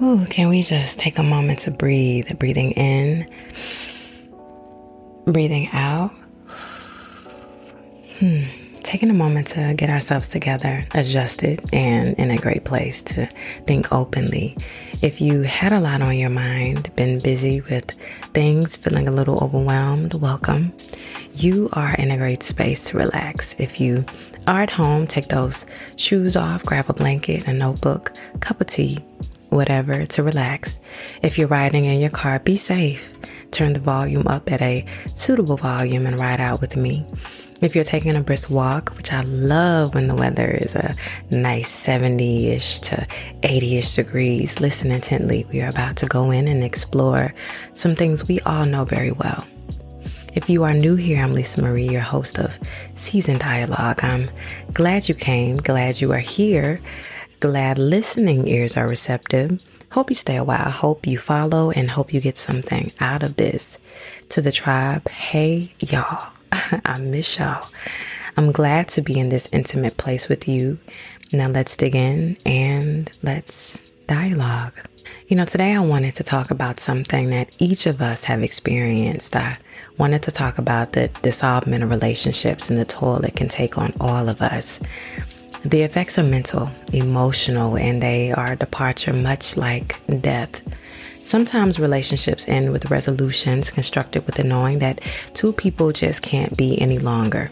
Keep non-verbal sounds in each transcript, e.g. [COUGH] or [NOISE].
Ooh, can we just take a moment to breathe? Breathing in, breathing out. Hmm. Taking a moment to get ourselves together, adjusted, and in a great place to think openly. If you had a lot on your mind, been busy with things, feeling a little overwhelmed, welcome. You are in a great space to relax. If you are at home, take those shoes off, grab a blanket, a notebook, cup of tea, whatever, to relax. If you're riding in your car, be safe. Turn the volume up at a suitable volume and ride out with me. If you're taking a brisk walk, which I love when the weather is a nice 70 ish to 80 ish degrees, listen intently. We are about to go in and explore some things we all know very well. If you are new here, I'm Lisa Marie, your host of Season Dialogue. I'm glad you came, glad you are here. Glad listening ears are receptive. Hope you stay a while. Hope you follow and hope you get something out of this. To the tribe, hey, y'all. [LAUGHS] I miss y'all. I'm glad to be in this intimate place with you. Now let's dig in and let's dialogue. You know, today I wanted to talk about something that each of us have experienced. I wanted to talk about the dissolvement of relationships and the toll it can take on all of us. The effects are mental, emotional, and they are departure much like death. Sometimes relationships end with resolutions constructed with the knowing that two people just can't be any longer.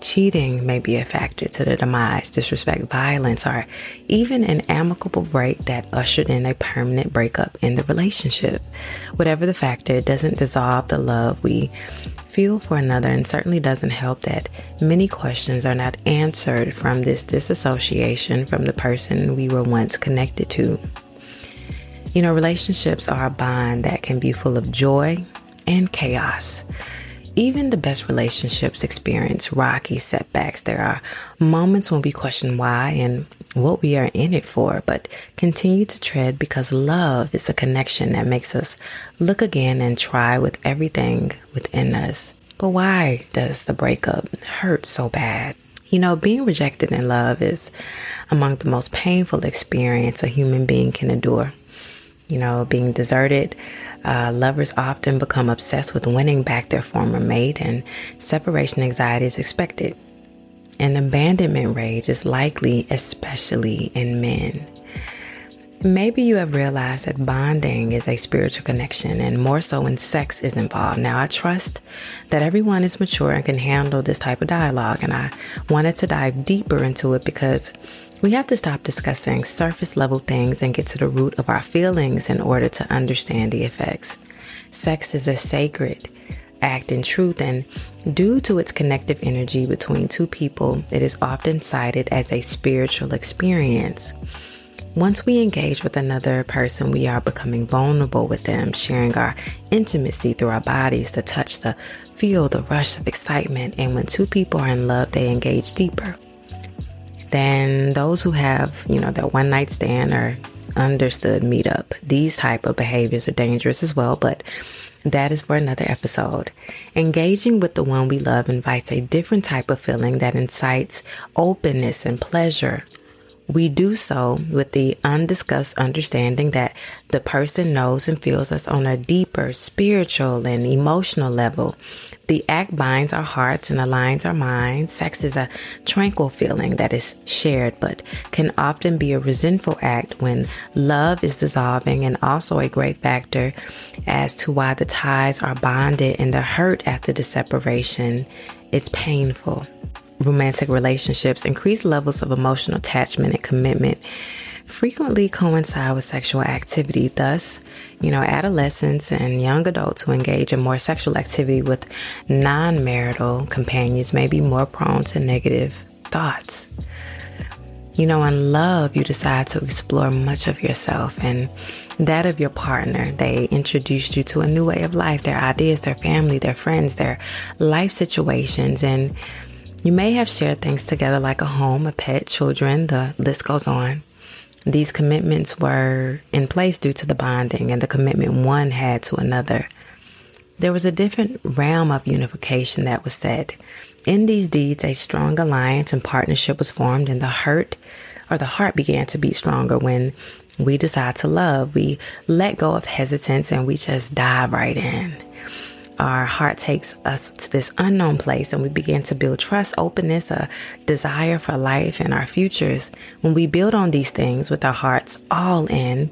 Cheating may be a factor to the demise, disrespect, violence, or even an amicable break that ushered in a permanent breakup in the relationship. Whatever the factor, it doesn't dissolve the love we feel for another and certainly doesn't help that many questions are not answered from this disassociation from the person we were once connected to. You know, relationships are a bond that can be full of joy and chaos. Even the best relationships experience rocky setbacks. There are moments when we question why and what we are in it for, but continue to tread because love is a connection that makes us look again and try with everything within us. But why does the breakup hurt so bad? You know, being rejected in love is among the most painful experience a human being can endure. You know, being deserted, uh, lovers often become obsessed with winning back their former mate, and separation anxiety is expected. And abandonment rage is likely, especially in men. Maybe you have realized that bonding is a spiritual connection and more so when sex is involved. Now, I trust that everyone is mature and can handle this type of dialogue, and I wanted to dive deeper into it because we have to stop discussing surface level things and get to the root of our feelings in order to understand the effects. Sex is a sacred act in truth, and due to its connective energy between two people, it is often cited as a spiritual experience. Once we engage with another person, we are becoming vulnerable with them, sharing our intimacy through our bodies, the touch, the feel, the rush of excitement. And when two people are in love, they engage deeper. Then those who have, you know, that one night stand or understood meetup, these type of behaviors are dangerous as well, but that is for another episode. Engaging with the one we love invites a different type of feeling that incites openness and pleasure we do so with the undiscussed understanding that the person knows and feels us on a deeper spiritual and emotional level. The act binds our hearts and aligns our minds. Sex is a tranquil feeling that is shared, but can often be a resentful act when love is dissolving, and also a great factor as to why the ties are bonded and the hurt after the separation is painful romantic relationships, increased levels of emotional attachment and commitment frequently coincide with sexual activity. Thus, you know, adolescents and young adults who engage in more sexual activity with non marital companions may be more prone to negative thoughts. You know, in love, you decide to explore much of yourself and that of your partner. They introduced you to a new way of life, their ideas, their family, their friends, their life situations, and you may have shared things together like a home, a pet, children, the list goes on. These commitments were in place due to the bonding and the commitment one had to another. There was a different realm of unification that was set. In these deeds, a strong alliance and partnership was formed, and the hurt or the heart began to beat stronger when we decide to love. We let go of hesitance and we just dive right in. Our heart takes us to this unknown place and we begin to build trust, openness, a desire for life and our futures. When we build on these things with our hearts all in,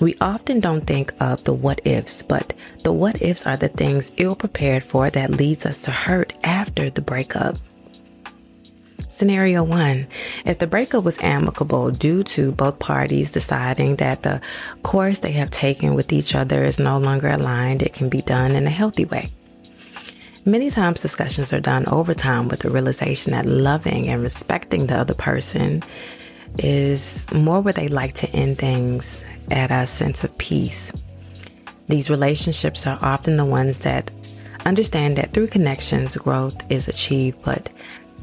we often don't think of the what ifs, but the what ifs are the things ill prepared for that leads us to hurt after the breakup. Scenario one if the breakup was amicable due to both parties deciding that the course they have taken with each other is no longer aligned, it can be done in a healthy way. Many times discussions are done over time with the realization that loving and respecting the other person is more where they like to end things at a sense of peace. These relationships are often the ones that understand that through connections, growth is achieved, but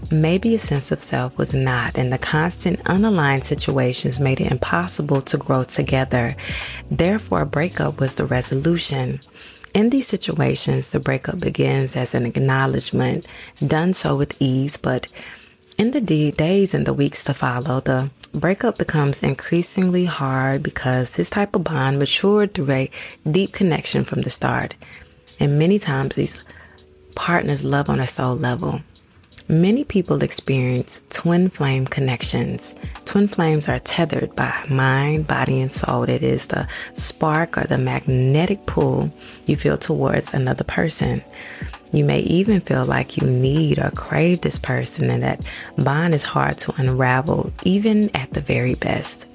maybe a sense of self was not, and the constant unaligned situations made it impossible to grow together. Therefore, a breakup was the resolution. In these situations, the breakup begins as an acknowledgement, done so with ease, but in the days and the weeks to follow, the breakup becomes increasingly hard because this type of bond matured through a deep connection from the start. And many times these partners love on a soul level. Many people experience twin flame connections. Twin flames are tethered by mind, body, and soul. It is the spark or the magnetic pull you feel towards another person. You may even feel like you need or crave this person, and that bond is hard to unravel, even at the very best.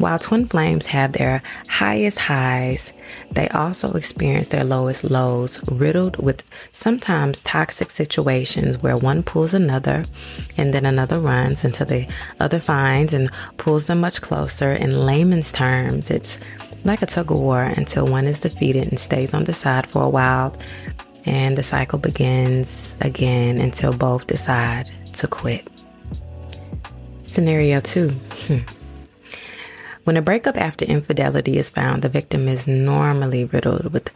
While twin flames have their highest highs, they also experience their lowest lows, riddled with sometimes toxic situations where one pulls another and then another runs until the other finds and pulls them much closer. In layman's terms, it's like a tug of war until one is defeated and stays on the side for a while, and the cycle begins again until both decide to quit. Scenario two. [LAUGHS] When a breakup after infidelity is found, the victim is normally riddled with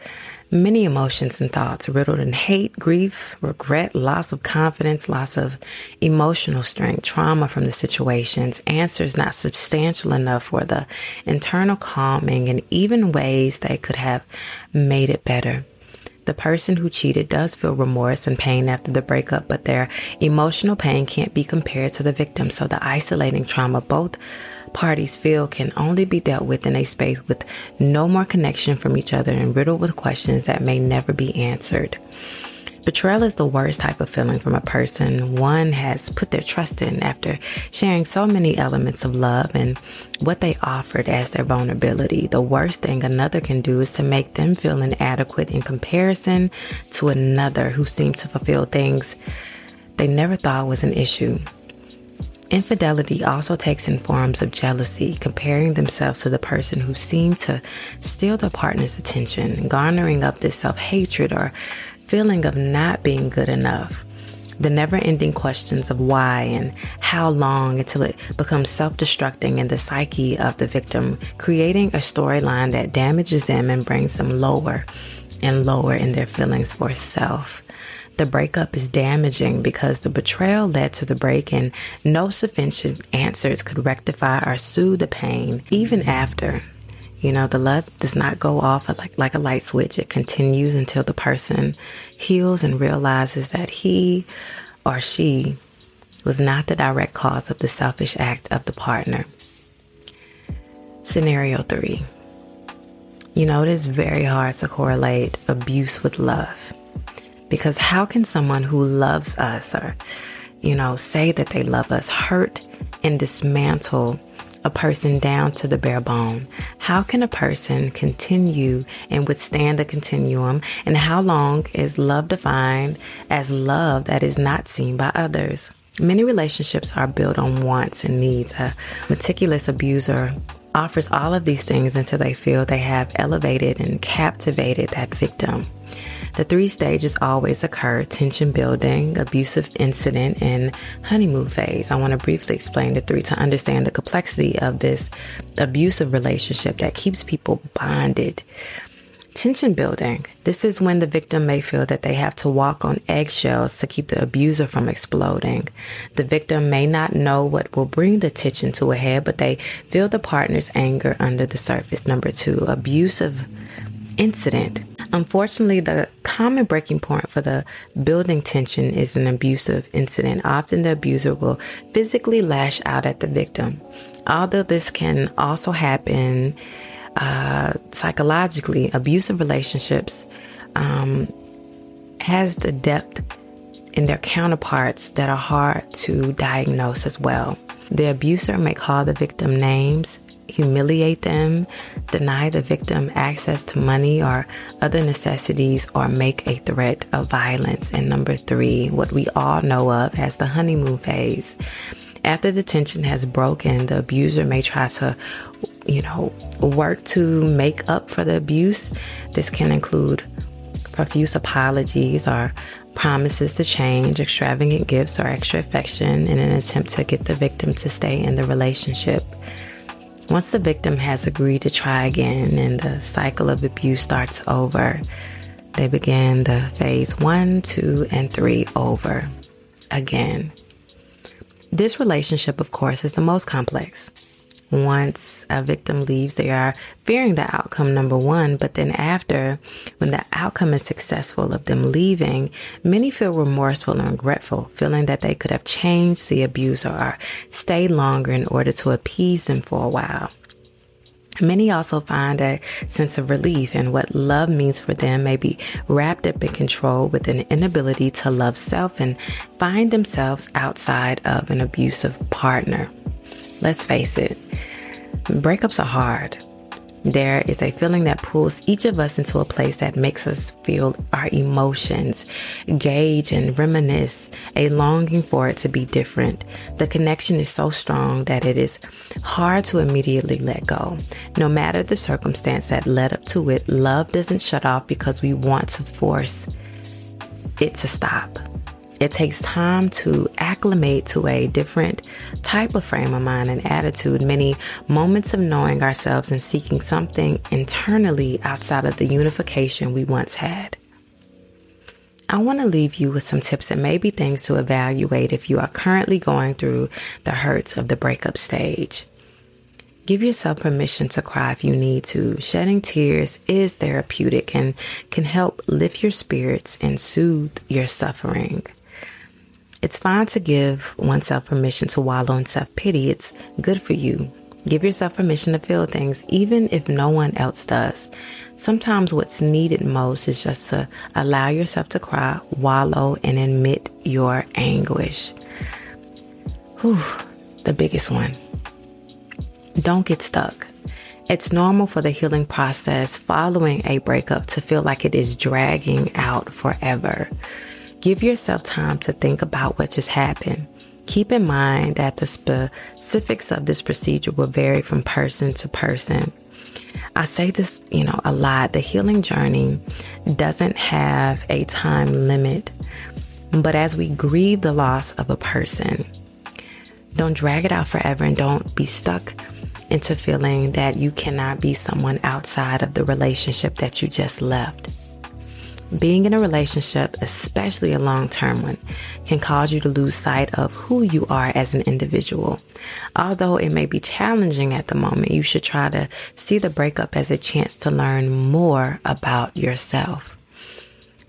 many emotions and thoughts, riddled in hate, grief, regret, loss of confidence, loss of emotional strength, trauma from the situations, answers not substantial enough for the internal calming, and even ways they could have made it better. The person who cheated does feel remorse and pain after the breakup, but their emotional pain can't be compared to the victim. So the isolating trauma both parties feel can only be dealt with in a space with no more connection from each other and riddled with questions that may never be answered. Betrayal is the worst type of feeling from a person one has put their trust in after sharing so many elements of love and what they offered as their vulnerability. The worst thing another can do is to make them feel inadequate in comparison to another who seemed to fulfill things they never thought was an issue. Infidelity also takes in forms of jealousy, comparing themselves to the person who seemed to steal their partner's attention, garnering up this self hatred or feeling of not being good enough. The never ending questions of why and how long until it becomes self destructing in the psyche of the victim, creating a storyline that damages them and brings them lower and lower in their feelings for self. The breakup is damaging because the betrayal led to the break, and no sufficient answers could rectify or soothe the pain even after. You know, the love does not go off like, like a light switch. It continues until the person heals and realizes that he or she was not the direct cause of the selfish act of the partner. Scenario three. You know, it is very hard to correlate abuse with love. Because how can someone who loves us or, you know, say that they love us hurt and dismantle a person down to the bare bone? How can a person continue and withstand the continuum? And how long is love defined as love that is not seen by others? Many relationships are built on wants and needs. A meticulous abuser offers all of these things until they feel they have elevated and captivated that victim. The three stages always occur tension building, abusive incident, and honeymoon phase. I want to briefly explain the three to understand the complexity of this abusive relationship that keeps people bonded. Tension building. This is when the victim may feel that they have to walk on eggshells to keep the abuser from exploding. The victim may not know what will bring the tension to a head, but they feel the partner's anger under the surface. Number two, abusive incident. Unfortunately, the common breaking point for the building tension is an abusive incident. Often the abuser will physically lash out at the victim. Although this can also happen uh, psychologically, abusive relationships um, has the depth in their counterparts that are hard to diagnose as well. The abuser may call the victim names, humiliate them, deny the victim access to money or other necessities, or make a threat of violence. And number three, what we all know of as the honeymoon phase. After the tension has broken, the abuser may try to, you know, work to make up for the abuse. This can include profuse apologies or promises to change, extravagant gifts, or extra affection in an attempt to get the victim to stay in the relationship. Once the victim has agreed to try again and the cycle of abuse starts over, they begin the phase one, two, and three over again. This relationship, of course, is the most complex once a victim leaves, they are fearing the outcome, number one. But then after, when the outcome is successful of them leaving, many feel remorseful and regretful, feeling that they could have changed the abuser or stayed longer in order to appease them for a while. Many also find a sense of relief in what love means for them may be wrapped up in control with an inability to love self and find themselves outside of an abusive partner. Let's face it, breakups are hard. There is a feeling that pulls each of us into a place that makes us feel our emotions, gauge and reminisce, a longing for it to be different. The connection is so strong that it is hard to immediately let go. No matter the circumstance that led up to it, love doesn't shut off because we want to force it to stop. It takes time to acclimate to a different type of frame of mind and attitude, many moments of knowing ourselves and seeking something internally outside of the unification we once had. I want to leave you with some tips and maybe things to evaluate if you are currently going through the hurts of the breakup stage. Give yourself permission to cry if you need to. Shedding tears is therapeutic and can help lift your spirits and soothe your suffering. It's fine to give oneself permission to wallow in self pity. It's good for you. Give yourself permission to feel things, even if no one else does. Sometimes what's needed most is just to allow yourself to cry, wallow, and admit your anguish. Whew, the biggest one. Don't get stuck. It's normal for the healing process following a breakup to feel like it is dragging out forever. Give yourself time to think about what just happened. Keep in mind that the specifics of this procedure will vary from person to person. I say this, you know, a lot. The healing journey doesn't have a time limit, but as we grieve the loss of a person, don't drag it out forever and don't be stuck into feeling that you cannot be someone outside of the relationship that you just left. Being in a relationship, especially a long term one, can cause you to lose sight of who you are as an individual. Although it may be challenging at the moment, you should try to see the breakup as a chance to learn more about yourself.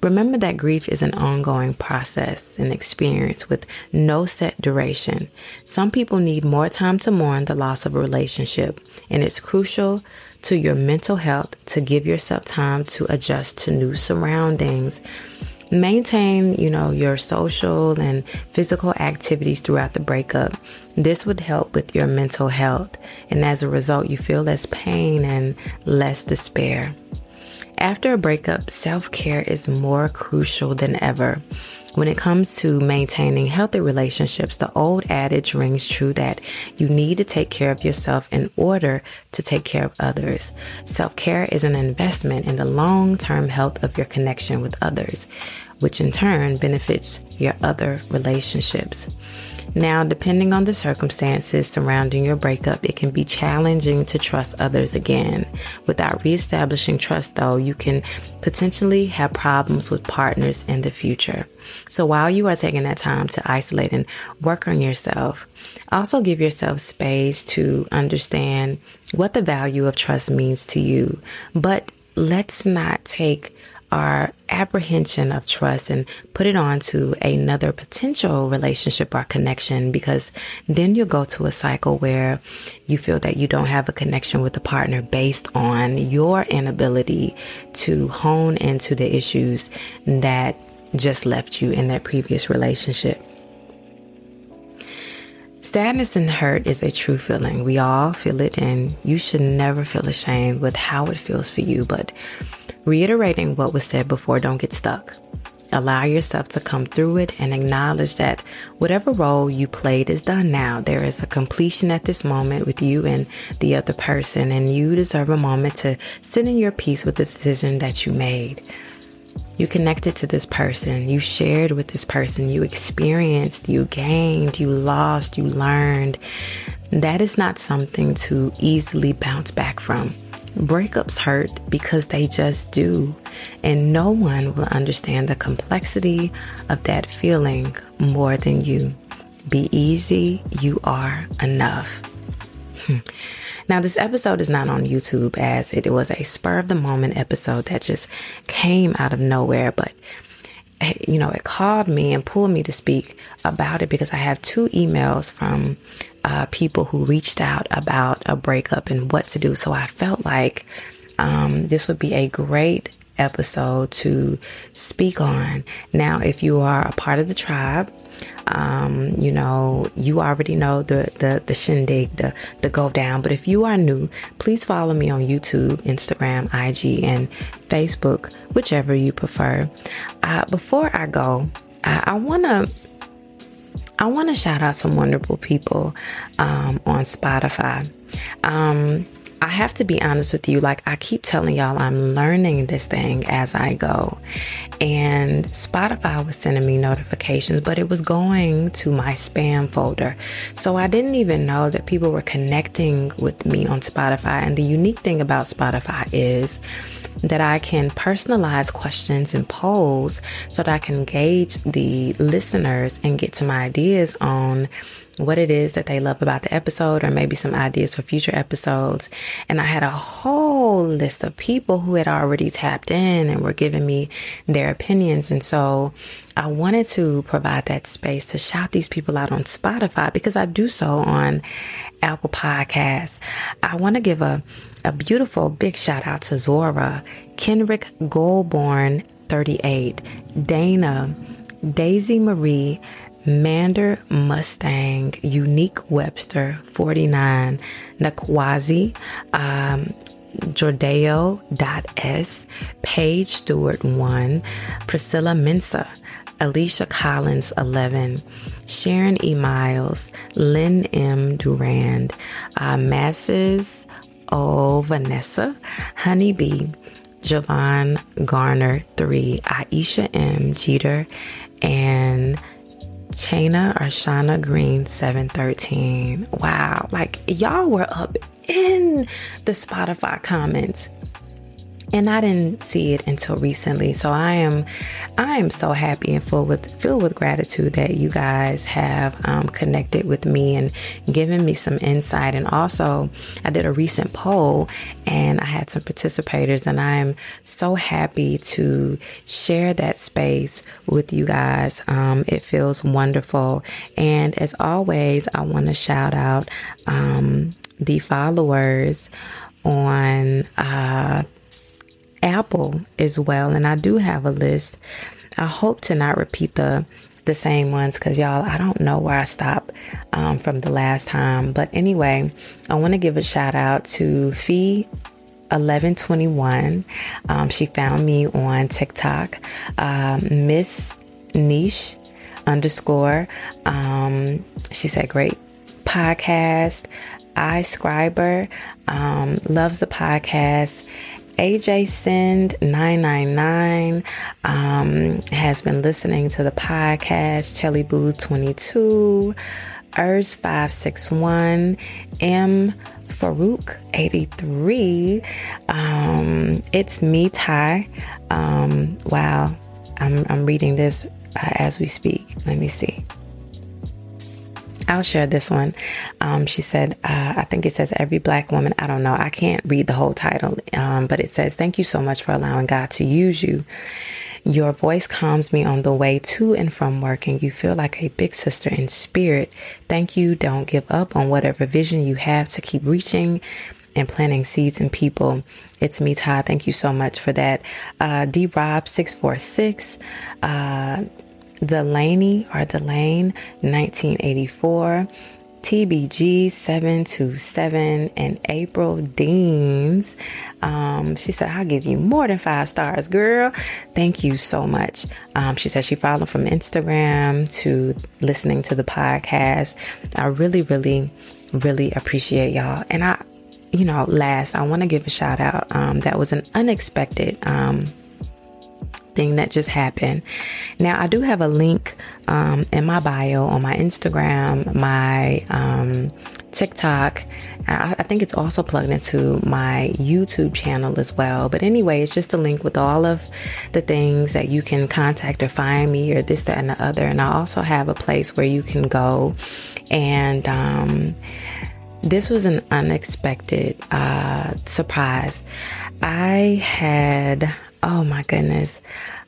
Remember that grief is an ongoing process and experience with no set duration. Some people need more time to mourn the loss of a relationship, and it's crucial to your mental health to give yourself time to adjust to new surroundings. Maintain, you know, your social and physical activities throughout the breakup. This would help with your mental health, and as a result, you feel less pain and less despair. After a breakup, self care is more crucial than ever. When it comes to maintaining healthy relationships, the old adage rings true that you need to take care of yourself in order to take care of others. Self care is an investment in the long term health of your connection with others, which in turn benefits your other relationships. Now, depending on the circumstances surrounding your breakup, it can be challenging to trust others again. Without reestablishing trust, though, you can potentially have problems with partners in the future. So while you are taking that time to isolate and work on yourself, also give yourself space to understand what the value of trust means to you. But let's not take our apprehension of trust and put it on to another potential relationship or connection because then you'll go to a cycle where you feel that you don't have a connection with the partner based on your inability to hone into the issues that just left you in that previous relationship. Sadness and hurt is a true feeling. We all feel it, and you should never feel ashamed with how it feels for you. But Reiterating what was said before, don't get stuck. Allow yourself to come through it and acknowledge that whatever role you played is done now. There is a completion at this moment with you and the other person, and you deserve a moment to sit in your peace with the decision that you made. You connected to this person, you shared with this person, you experienced, you gained, you lost, you learned. That is not something to easily bounce back from. Breakups hurt because they just do, and no one will understand the complexity of that feeling more than you. Be easy, you are enough. [LAUGHS] Now, this episode is not on YouTube as it was a spur of the moment episode that just came out of nowhere, but you know, it called me and pulled me to speak about it because I have two emails from uh, people who reached out about a breakup and what to do. So I felt like um, this would be a great episode to speak on. Now, if you are a part of the tribe, um, you know, you already know the, the, the shindig, the, the go down. But if you are new, please follow me on YouTube, Instagram, IG, and Facebook, whichever you prefer. Uh, before I go, I, I want to I want to shout out some wonderful people um, on Spotify. Um, I have to be honest with you. Like I keep telling y'all, I'm learning this thing as I go. And Spotify was sending me notifications, but it was going to my spam folder. So I didn't even know that people were connecting with me on Spotify. And the unique thing about Spotify is that I can personalize questions and polls so that I can gauge the listeners and get some ideas on what it is that they love about the episode or maybe some ideas for future episodes. And I had a whole list of people who had already tapped in and were giving me their opinions. And so I wanted to provide that space to shout these people out on Spotify because I do so on Apple Podcasts. I want to give a a beautiful big shout out to Zora, Kenrick Goldborn, 38, Dana, Daisy Marie, Mander Mustang, Unique Webster, 49, Nakwazi, um, Jordeo.s, Paige Stewart, 1, Priscilla Mensa, Alicia Collins, 11, Sharon E. Miles, Lynn M. Durand, uh, Masses O. Vanessa, Honeybee, Javon Garner, 3, Aisha M. Jeter, and Chana or Shana Green 713. Wow, like y'all were up in the Spotify comments and I didn't see it until recently. So I am, I am so happy and full with filled with gratitude that you guys have um, connected with me and given me some insight. And also, I did a recent poll and I had some participators, and I am so happy to share that space with you guys. Um, it feels wonderful, and as always, I want to shout out um, the followers on. Uh, Apple as well. And I do have a list. I hope to not repeat the the same ones because y'all, I don't know where I stopped um, from the last time. But anyway, I want to give a shout out to Fee 1121. Um, she found me on TikTok. Um, Miss Niche underscore. Um, she said, great podcast. I Scriber um, loves the podcast AJ Send 999 um, has been listening to the podcast. Chelly Boo 22, Urs 561, M Farouk 83. Um, it's me, Ty. Um, wow, I'm, I'm reading this uh, as we speak. Let me see. I'll share this one. Um, she said, uh, I think it says every black woman. I don't know. I can't read the whole title, um, but it says, Thank you so much for allowing God to use you. Your voice calms me on the way to and from work, and you feel like a big sister in spirit. Thank you. Don't give up on whatever vision you have to keep reaching and planting seeds in people. It's me, Todd. Thank you so much for that. Uh, D Rob 646. Uh, Delaney or Delane 1984, TBG 727, and April Deans. Um, she said, I'll give you more than five stars, girl. Thank you so much. Um, she said she followed from Instagram to listening to the podcast. I really, really, really appreciate y'all. And I, you know, last, I want to give a shout out. Um, that was an unexpected um, thing that just happened. Now, I do have a link um, in my bio on my Instagram, my um, TikTok. I, I, think it's also plugged into my YouTube channel as well. But anyway, it's just a link with all of the things that you can contact or find me or this, that, and the other. And I also have a place where you can go and, um, this was an unexpected uh, surprise. I had oh my goodness,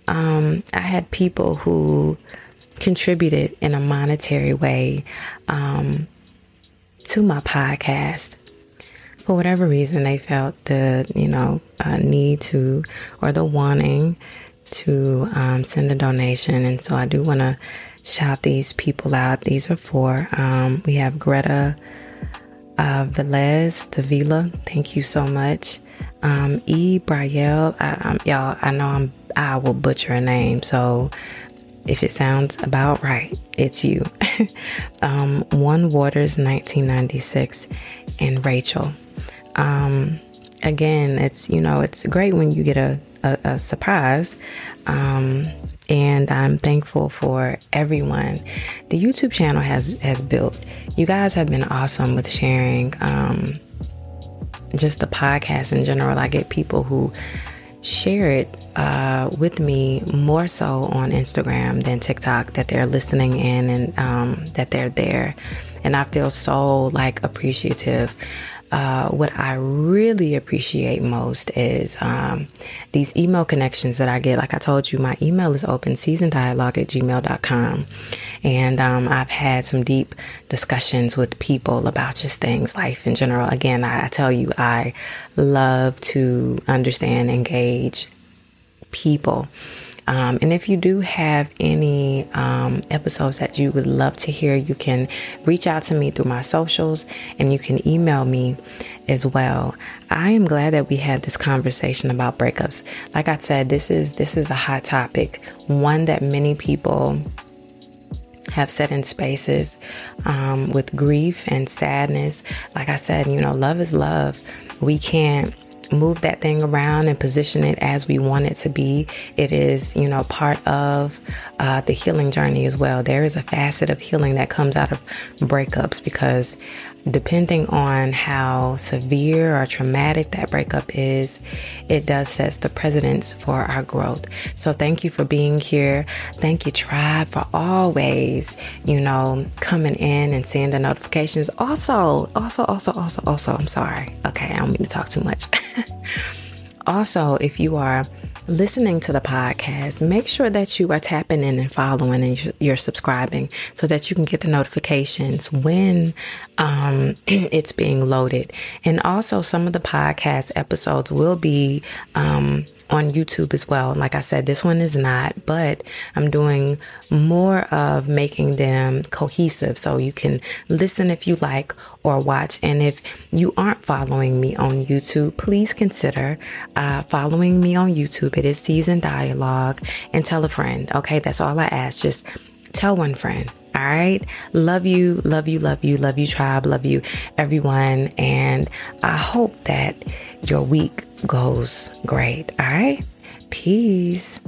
um, I had people who contributed in a monetary way um, to my podcast. For whatever reason, they felt the you know uh, need to or the wanting to um, send a donation, and so I do want to shout these people out. These are four. Um, we have Greta uh, Velez Davila. Thank you so much. Um, e. Brielle, I, um, y'all, I know I'm, I will butcher a name, so if it sounds about right, it's you. [LAUGHS] um, One Waters, 1996, and Rachel. Um, again, it's you know it's great when you get a a, a surprise, um, and I'm thankful for everyone. The YouTube channel has has built. You guys have been awesome with sharing. Um, just the podcast in general. I get people who share it uh, with me more so on Instagram than TikTok that they're listening in and um, that they're there. And I feel so like appreciative uh, what I really appreciate most is um, these email connections that I get. Like I told you, my email is open seasondialogue at gmail.com. And um, I've had some deep discussions with people about just things, life in general. Again, I, I tell you, I love to understand, engage people. Um, and if you do have any um, episodes that you would love to hear, you can reach out to me through my socials and you can email me as well. I am glad that we had this conversation about breakups. Like I said, this is this is a hot topic, one that many people have set in spaces um, with grief and sadness. Like I said, you know, love is love. We can't move that thing around and position it as we want it to be. It is, you know, part of uh, the healing journey as well. There is a facet of healing that comes out of breakups because depending on how severe or traumatic that breakup is, it does sets the precedence for our growth. So thank you for being here. Thank you, tribe, for always, you know, coming in and seeing the notifications. Also, also, also, also, also, I'm sorry. Okay, I don't mean to talk too much. [LAUGHS] also, if you are listening to the podcast, make sure that you are tapping in and following and you're subscribing so that you can get the notifications when um, [CLEARS THROAT] it's being loaded. And also, some of the podcast episodes will be um, on YouTube as well. Like I said, this one is not, but I'm doing more of making them cohesive so you can listen if you like or watch. And if you aren't following me on YouTube, please consider uh, following me on YouTube. It is Season Dialogue and tell a friend. Okay, that's all I ask. Just tell one friend. All right. Love you, love you, love you, love you, tribe, love you, everyone. And I hope that your week goes great. All right. Peace.